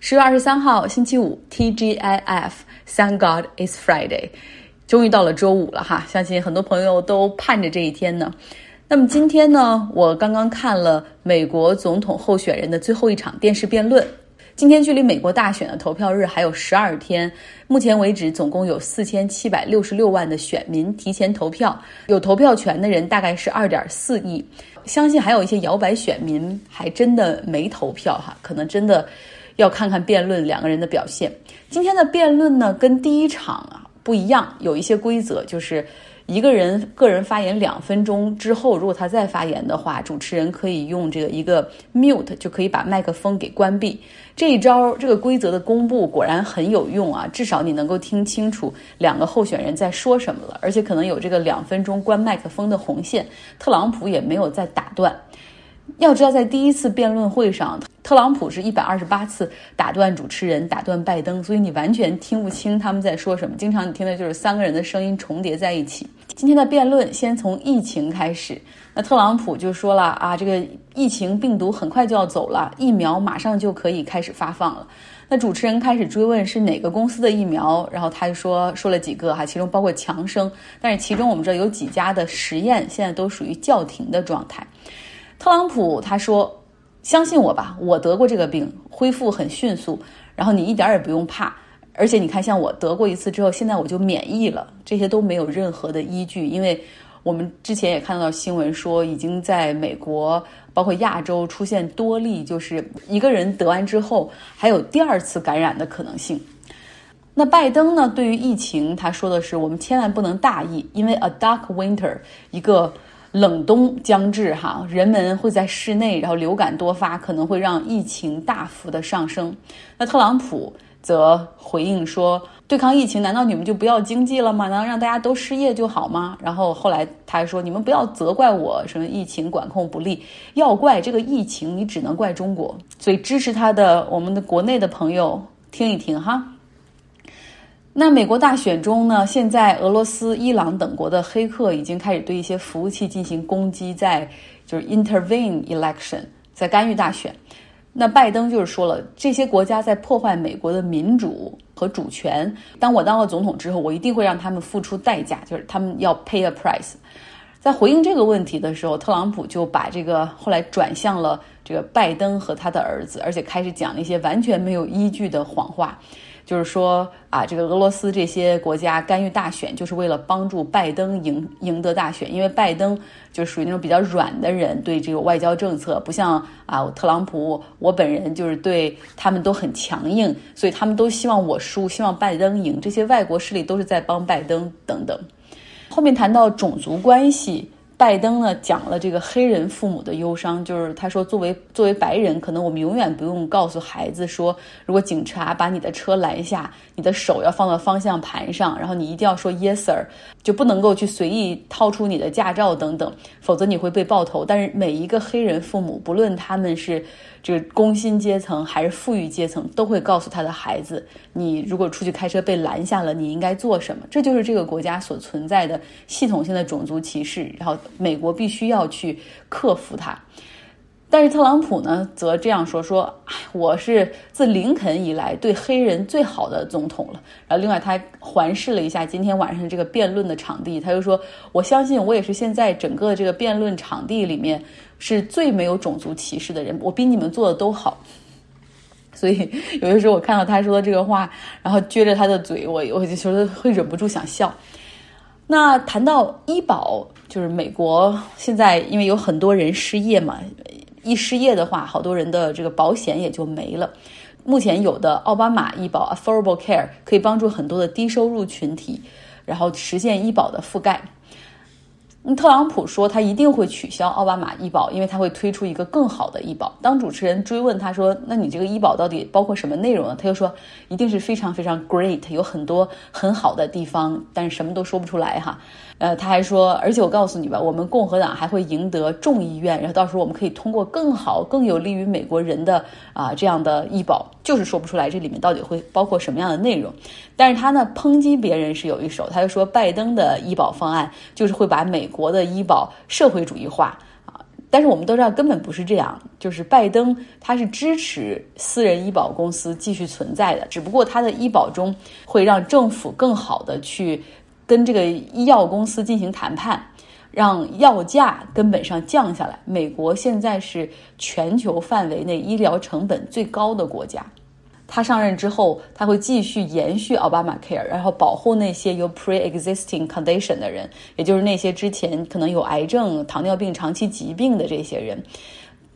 十月二十三号，星期五，TGIF，Thank God it's Friday，终于到了周五了哈，相信很多朋友都盼着这一天呢。那么今天呢，我刚刚看了美国总统候选人的最后一场电视辩论。今天距离美国大选的投票日还有十二天，目前为止总共有四千七百六十六万的选民提前投票，有投票权的人大概是二点四亿。相信还有一些摇摆选民还真的没投票哈，可能真的。要看看辩论两个人的表现。今天的辩论呢，跟第一场啊不一样，有一些规则，就是一个人个人发言两分钟之后，如果他再发言的话，主持人可以用这个一个 mute 就可以把麦克风给关闭。这一招，这个规则的公布果然很有用啊，至少你能够听清楚两个候选人在说什么了，而且可能有这个两分钟关麦克风的红线，特朗普也没有再打断。要知道，在第一次辩论会上，特朗普是一百二十八次打断主持人，打断拜登，所以你完全听不清他们在说什么。经常你听的就是三个人的声音重叠在一起。今天的辩论先从疫情开始，那特朗普就说了啊，这个疫情病毒很快就要走了，疫苗马上就可以开始发放了。那主持人开始追问是哪个公司的疫苗，然后他就说说了几个哈，其中包括强生，但是其中我们知道有几家的实验现在都属于叫停的状态。特朗普他说：“相信我吧，我得过这个病，恢复很迅速。然后你一点也不用怕。而且你看，像我得过一次之后，现在我就免疫了。这些都没有任何的依据，因为我们之前也看到新闻说，已经在美国，包括亚洲出现多例，就是一个人得完之后还有第二次感染的可能性。那拜登呢？对于疫情，他说的是：我们千万不能大意，因为 a dark winter 一个。”冷冬将至，哈，人们会在室内，然后流感多发，可能会让疫情大幅的上升。那特朗普则回应说：“对抗疫情，难道你们就不要经济了吗？难道让大家都失业就好吗？”然后后来他还说：“你们不要责怪我什么疫情管控不力，要怪这个疫情，你只能怪中国。”所以支持他的我们的国内的朋友听一听哈。那美国大选中呢？现在俄罗斯、伊朗等国的黑客已经开始对一些服务器进行攻击，在就是 intervene election，在干预大选。那拜登就是说了，这些国家在破坏美国的民主和主权。当我当了总统之后，我一定会让他们付出代价，就是他们要 pay a price。在回应这个问题的时候，特朗普就把这个后来转向了这个拜登和他的儿子，而且开始讲那些完全没有依据的谎话。就是说啊，这个俄罗斯这些国家干预大选，就是为了帮助拜登赢赢得大选。因为拜登就属于那种比较软的人，对这个外交政策不像啊特朗普，我本人就是对他们都很强硬，所以他们都希望我输，希望拜登赢。这些外国势力都是在帮拜登等等。后面谈到种族关系。拜登呢讲了这个黑人父母的忧伤，就是他说，作为作为白人，可能我们永远不用告诉孩子说，如果警察把你的车拦下，你的手要放到方向盘上，然后你一定要说 yes sir，就不能够去随意掏出你的驾照等等，否则你会被爆头。但是每一个黑人父母，不论他们是。这个工薪阶层还是富裕阶层，都会告诉他的孩子：你如果出去开车被拦下了，你应该做什么？这就是这个国家所存在的系统性的种族歧视。然后美国必须要去克服它。但是特朗普呢，则这样说：说我是自林肯以来对黑人最好的总统了。然后另外他环视了一下今天晚上的这个辩论的场地，他就说：我相信我也是现在整个这个辩论场地里面。是最没有种族歧视的人，我比你们做的都好。所以有的时候我看到他说的这个话，然后撅着他的嘴，我我就觉得会忍不住想笑。那谈到医保，就是美国现在因为有很多人失业嘛，一失业的话，好多人的这个保险也就没了。目前有的奥巴马医保 （Affordable Care） 可以帮助很多的低收入群体，然后实现医保的覆盖。特朗普说他一定会取消奥巴马医保，因为他会推出一个更好的医保。当主持人追问他说：“那你这个医保到底包括什么内容呢？”他又说：“一定是非常非常 great，有很多很好的地方，但是什么都说不出来哈。”呃，他还说：“而且我告诉你吧，我们共和党还会赢得众议院，然后到时候我们可以通过更好、更有利于美国人的啊这样的医保。”就是说不出来这里面到底会包括什么样的内容。但是他呢抨击别人是有一手，他就说拜登的医保方案就是会把美国的医保社会主义化啊，但是我们都知道根本不是这样，就是拜登他是支持私人医保公司继续存在的，只不过他的医保中会让政府更好的去跟这个医药公司进行谈判，让药价根本上降下来。美国现在是全球范围内医疗成本最高的国家。他上任之后，他会继续延续奥巴马 Care，然后保护那些有 pre-existing condition 的人，也就是那些之前可能有癌症、糖尿病、长期疾病的这些人。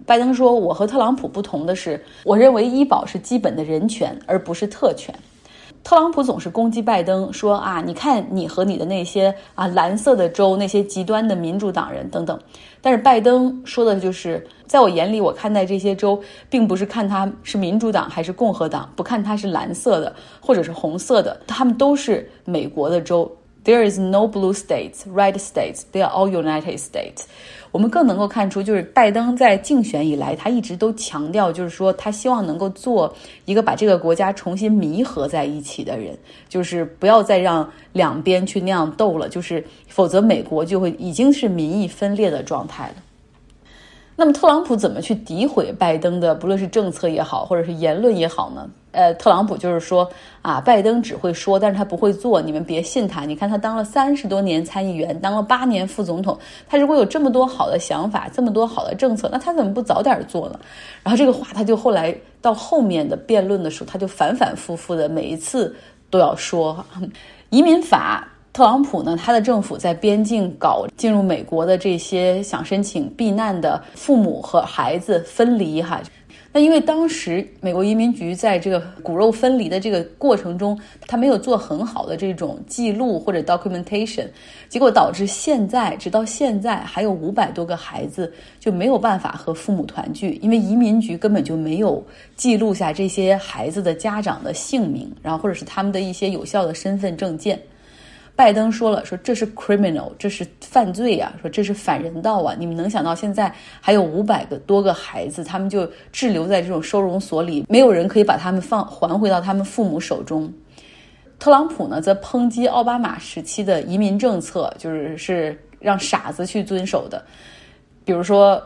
拜登说：“我和特朗普不同的是，我认为医保是基本的人权，而不是特权。”特朗普总是攻击拜登，说啊，你看你和你的那些啊蓝色的州，那些极端的民主党人等等。但是拜登说的就是，在我眼里，我看待这些州，并不是看他是民主党还是共和党，不看他是蓝色的或者是红色的，他们都是美国的州。There is no blue states, red states. They are all United States. 我们更能够看出，就是拜登在竞选以来，他一直都强调，就是说他希望能够做一个把这个国家重新弥合在一起的人，就是不要再让两边去那样斗了，就是否则美国就会已经是民意分裂的状态了。那么特朗普怎么去诋毁拜登的，不论是政策也好，或者是言论也好呢？呃，特朗普就是说啊，拜登只会说，但是他不会做，你们别信他。你看他当了三十多年参议员，当了八年副总统，他如果有这么多好的想法，这么多好的政策，那他怎么不早点做呢？然后这个话他就后来到后面的辩论的时候，他就反反复复的每一次都要说 移民法。特朗普呢，他的政府在边境搞进入美国的这些想申请避难的父母和孩子分离哈。那因为当时美国移民局在这个骨肉分离的这个过程中，他没有做很好的这种记录或者 documentation，结果导致现在直到现在还有五百多个孩子就没有办法和父母团聚，因为移民局根本就没有记录下这些孩子的家长的姓名，然后或者是他们的一些有效的身份证件。拜登说了，说这是 criminal，这是犯罪呀，说这是反人道啊！你们能想到现在还有五百个多个孩子，他们就滞留在这种收容所里，没有人可以把他们放还回到他们父母手中。特朗普呢，则抨击奥巴马时期的移民政策，就是是让傻子去遵守的，比如说。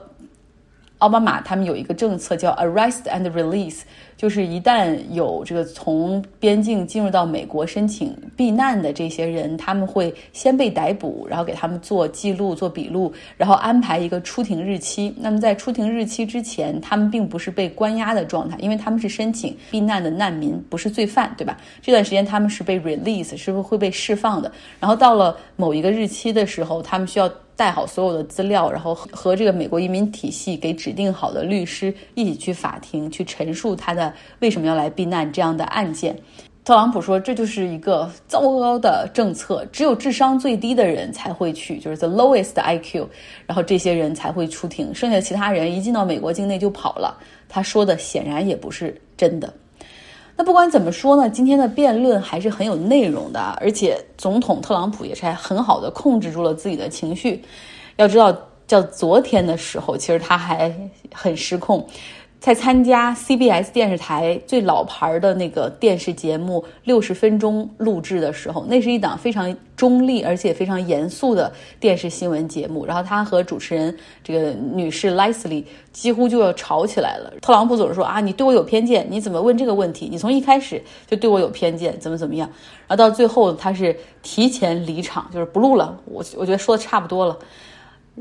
奥巴马他们有一个政策叫 Arrest and Release，就是一旦有这个从边境进入到美国申请避难的这些人，他们会先被逮捕，然后给他们做记录、做笔录，然后安排一个出庭日期。那么在出庭日期之前，他们并不是被关押的状态，因为他们是申请避难的难民，不是罪犯，对吧？这段时间他们是被 release，是不是会被释放的？然后到了某一个日期的时候，他们需要。带好所有的资料，然后和这个美国移民体系给指定好的律师一起去法庭去陈述他的为什么要来避难这样的案件。特朗普说这就是一个糟糕的政策，只有智商最低的人才会去，就是 the lowest IQ，然后这些人才会出庭，剩下其他人一进到美国境内就跑了。他说的显然也不是真的。那不管怎么说呢，今天的辩论还是很有内容的，而且总统特朗普也是还很好的控制住了自己的情绪。要知道，叫昨天的时候，其实他还很失控。在参加 CBS 电视台最老牌的那个电视节目六十分钟录制的时候，那是一档非常中立而且非常严肃的电视新闻节目。然后他和主持人这个女士 Leslie 几乎就要吵起来了。特朗普总是说啊，你对我有偏见，你怎么问这个问题？你从一开始就对我有偏见，怎么怎么样？然后到最后他是提前离场，就是不录了。我我觉得说的差不多了，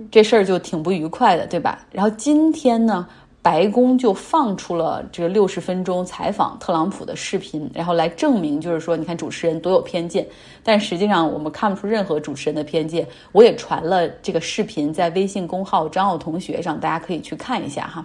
这事儿就挺不愉快的，对吧？然后今天呢？白宫就放出了这个六十分钟采访特朗普的视频，然后来证明，就是说，你看主持人多有偏见。但实际上，我们看不出任何主持人的偏见。我也传了这个视频在微信公号张奥同学上，大家可以去看一下哈。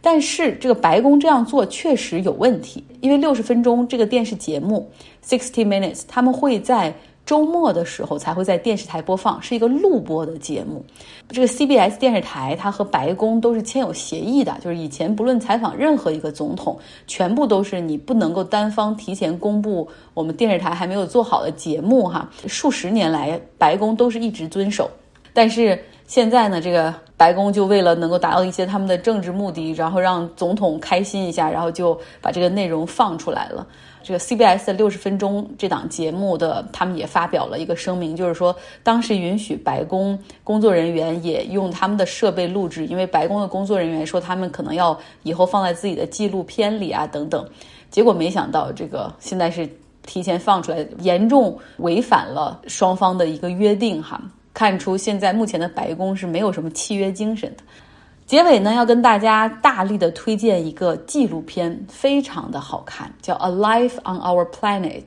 但是这个白宫这样做确实有问题，因为六十分钟这个电视节目 （Sixty Minutes） 他们会在。周末的时候才会在电视台播放，是一个录播的节目。这个 CBS 电视台，它和白宫都是签有协议的，就是以前不论采访任何一个总统，全部都是你不能够单方提前公布我们电视台还没有做好的节目哈。数十年来，白宫都是一直遵守。但是现在呢，这个白宫就为了能够达到一些他们的政治目的，然后让总统开心一下，然后就把这个内容放出来了。这个 CBS 的六十分钟这档节目的，他们也发表了一个声明，就是说当时允许白宫工作人员也用他们的设备录制，因为白宫的工作人员说他们可能要以后放在自己的纪录片里啊等等。结果没想到这个现在是提前放出来，严重违反了双方的一个约定哈。看出现在目前的白宫是没有什么契约精神的。结尾呢，要跟大家大力的推荐一个纪录片，非常的好看，叫《A Life on Our Planet》，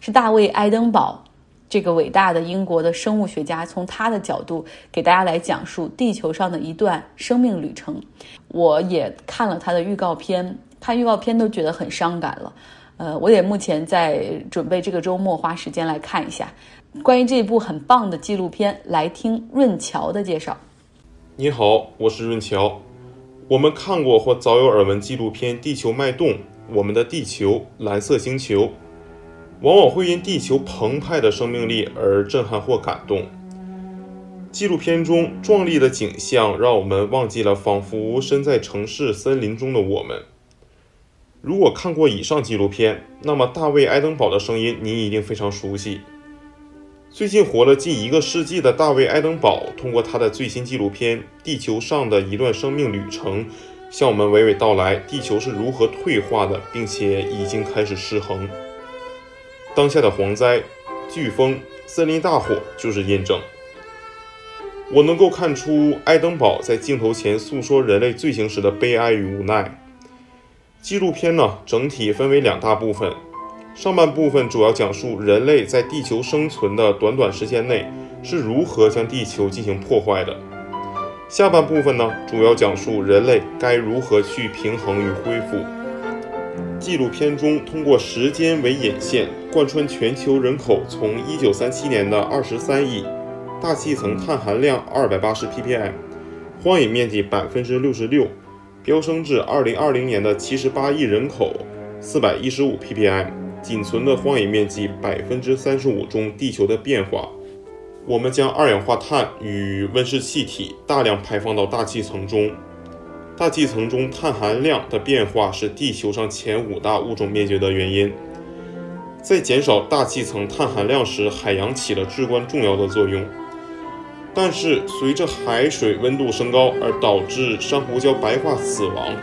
是大卫·爱登堡这个伟大的英国的生物学家从他的角度给大家来讲述地球上的一段生命旅程。我也看了他的预告片，看预告片都觉得很伤感了。呃，我也目前在准备这个周末花时间来看一下关于这部很棒的纪录片，来听润乔的介绍。你好，我是润乔。我们看过或早有耳闻纪录片《地球脉动》，我们的地球，蓝色星球，往往会因地球澎湃的生命力而震撼或感动。纪录片中壮丽的景象让我们忘记了仿佛身在城市森林中的我们。如果看过以上纪录片，那么大卫·爱登堡的声音你一定非常熟悉。最近活了近一个世纪的大卫·爱登堡，通过他的最新纪录片《地球上的一段生命旅程》，向我们娓娓道来地球是如何退化的，并且已经开始失衡。当下的蝗灾、飓风、森林大火就是验证。我能够看出爱登堡在镜头前诉说人类罪行时的悲哀与无奈。纪录片呢，整体分为两大部分。上半部分主要讲述人类在地球生存的短短时间内是如何将地球进行破坏的。下半部分呢，主要讲述人类该如何去平衡与恢复。纪录片中通过时间为引线，贯穿全球人口从1937年的23亿，大气层碳含量280 ppm，荒野面积66%，飙升至2020年的78亿人口415 ppm。仅存的荒野面积百分之三十五中，地球的变化。我们将二氧化碳与温室气体大量排放到大气层中，大气层中碳含量的变化是地球上前五大物种灭绝的原因。在减少大气层碳含量时，海洋起了至关重要的作用。但是，随着海水温度升高而导致珊瑚礁白化死亡，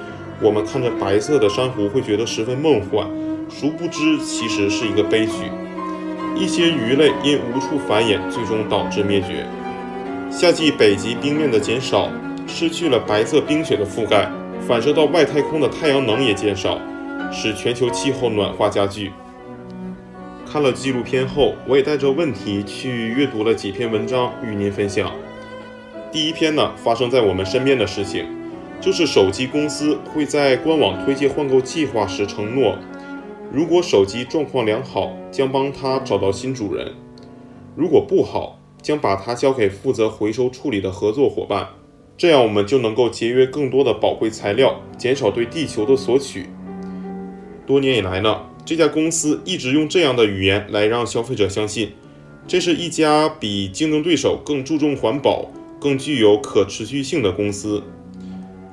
我们看着白色的珊瑚会觉得十分梦幻。殊不知，其实是一个悲剧。一些鱼类因无处繁衍，最终导致灭绝。夏季北极冰面的减少，失去了白色冰雪的覆盖，反射到外太空的太阳能也减少，使全球气候暖化加剧。看了纪录片后，我也带着问题去阅读了几篇文章，与您分享。第一篇呢，发生在我们身边的事情，就是手机公司会在官网推介换购计划时承诺。如果手机状况良好，将帮它找到新主人；如果不好，将把它交给负责回收处理的合作伙伴。这样我们就能够节约更多的宝贵材料，减少对地球的索取。多年以来呢，这家公司一直用这样的语言来让消费者相信，这是一家比竞争对手更注重环保、更具有可持续性的公司。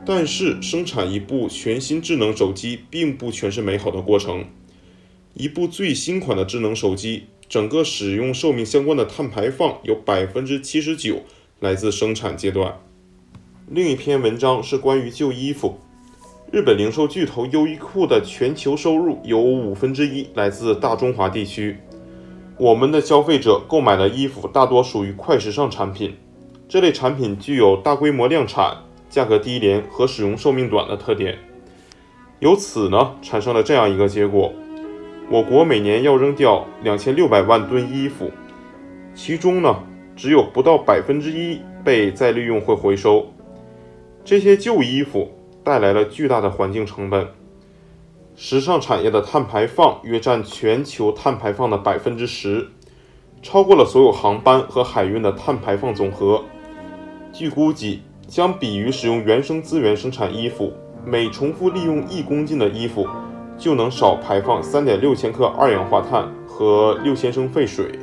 但是，生产一部全新智能手机并不全是美好的过程。一部最新款的智能手机，整个使用寿命相关的碳排放有百分之七十九来自生产阶段。另一篇文章是关于旧衣服。日本零售巨头优衣库的全球收入有五分之一来自大中华地区。我们的消费者购买的衣服大多属于快时尚产品，这类产品具有大规模量产、价格低廉和使用寿命短的特点。由此呢，产生了这样一个结果。我国每年要扔掉两千六百万吨衣服，其中呢，只有不到百分之一被再利用或回收。这些旧衣服带来了巨大的环境成本，时尚产业的碳排放约占全球碳排放的百分之十，超过了所有航班和海运的碳排放总和。据估计，相比于使用原生资源生产衣服，每重复利用一公斤的衣服。就能少排放三点六千克二氧化碳和六千升废水。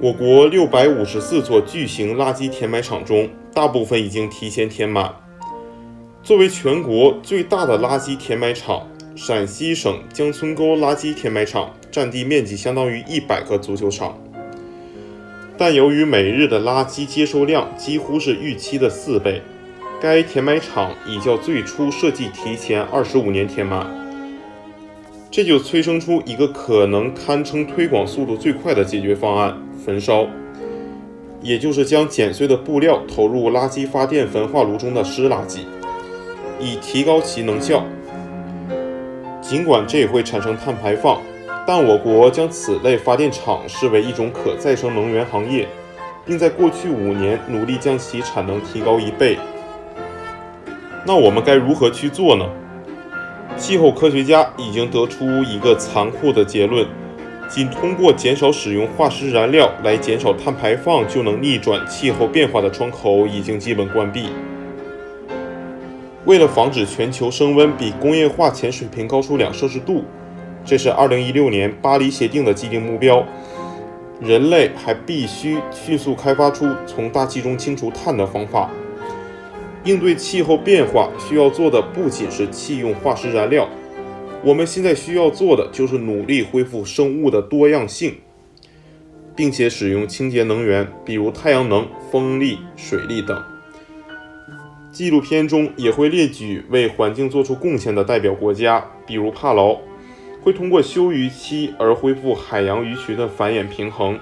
我国六百五十四座巨型垃圾填埋场中，大部分已经提前填满。作为全国最大的垃圾填埋场，陕西省江村沟垃圾填埋场占地面积相当于一百个足球场。但由于每日的垃圾接收量几乎是预期的四倍，该填埋场已较最初设计提前二十五年填满。这就催生出一个可能堪称推广速度最快的解决方案——焚烧，也就是将剪碎的布料投入垃圾发电焚化炉中的湿垃圾，以提高其能效。尽管这也会产生碳排放。但我国将此类发电厂视为一种可再生能源行业，并在过去五年努力将其产能提高一倍。那我们该如何去做呢？气候科学家已经得出一个残酷的结论：仅通过减少使用化石燃料来减少碳排放就能逆转气候变化的窗口已经基本关闭。为了防止全球升温比工业化前水平高出两摄氏度。这是二零一六年巴黎协定的既定目标。人类还必须迅速开发出从大气中清除碳的方法。应对气候变化需要做的不仅是弃用化石燃料，我们现在需要做的就是努力恢复生物的多样性，并且使用清洁能源，比如太阳能、风力、水力等。纪录片中也会列举为环境做出贡献的代表国家，比如帕劳。会通过休渔期而恢复海洋鱼群的繁衍平衡。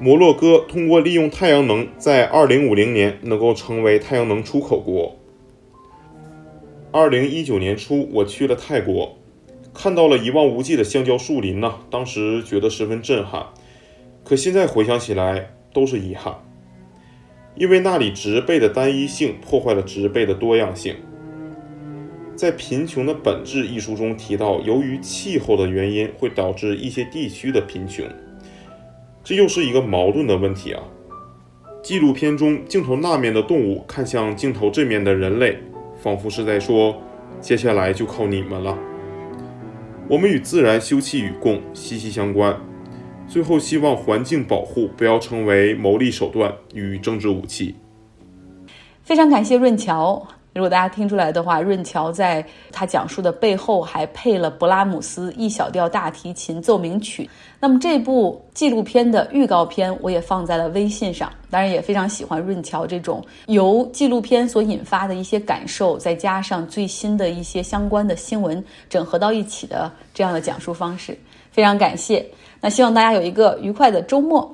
摩洛哥通过利用太阳能，在2050年能够成为太阳能出口国。2019年初，我去了泰国，看到了一望无际的橡胶树林呢，当时觉得十分震撼。可现在回想起来，都是遗憾，因为那里植被的单一性破坏了植被的多样性。在《贫穷的本质》一书中提到，由于气候的原因，会导致一些地区的贫穷，这又是一个矛盾的问题啊。纪录片中镜头那面的动物看向镜头这面的人类，仿佛是在说：“接下来就靠你们了。”我们与自然休戚与共，息息相关。最后，希望环境保护不要成为谋利手段与政治武器。非常感谢润桥。如果大家听出来的话，润桥在他讲述的背后还配了勃拉姆斯 E 小调大提琴奏鸣曲。那么这部纪录片的预告片我也放在了微信上，当然也非常喜欢润桥这种由纪录片所引发的一些感受，再加上最新的一些相关的新闻整合到一起的这样的讲述方式。非常感谢，那希望大家有一个愉快的周末。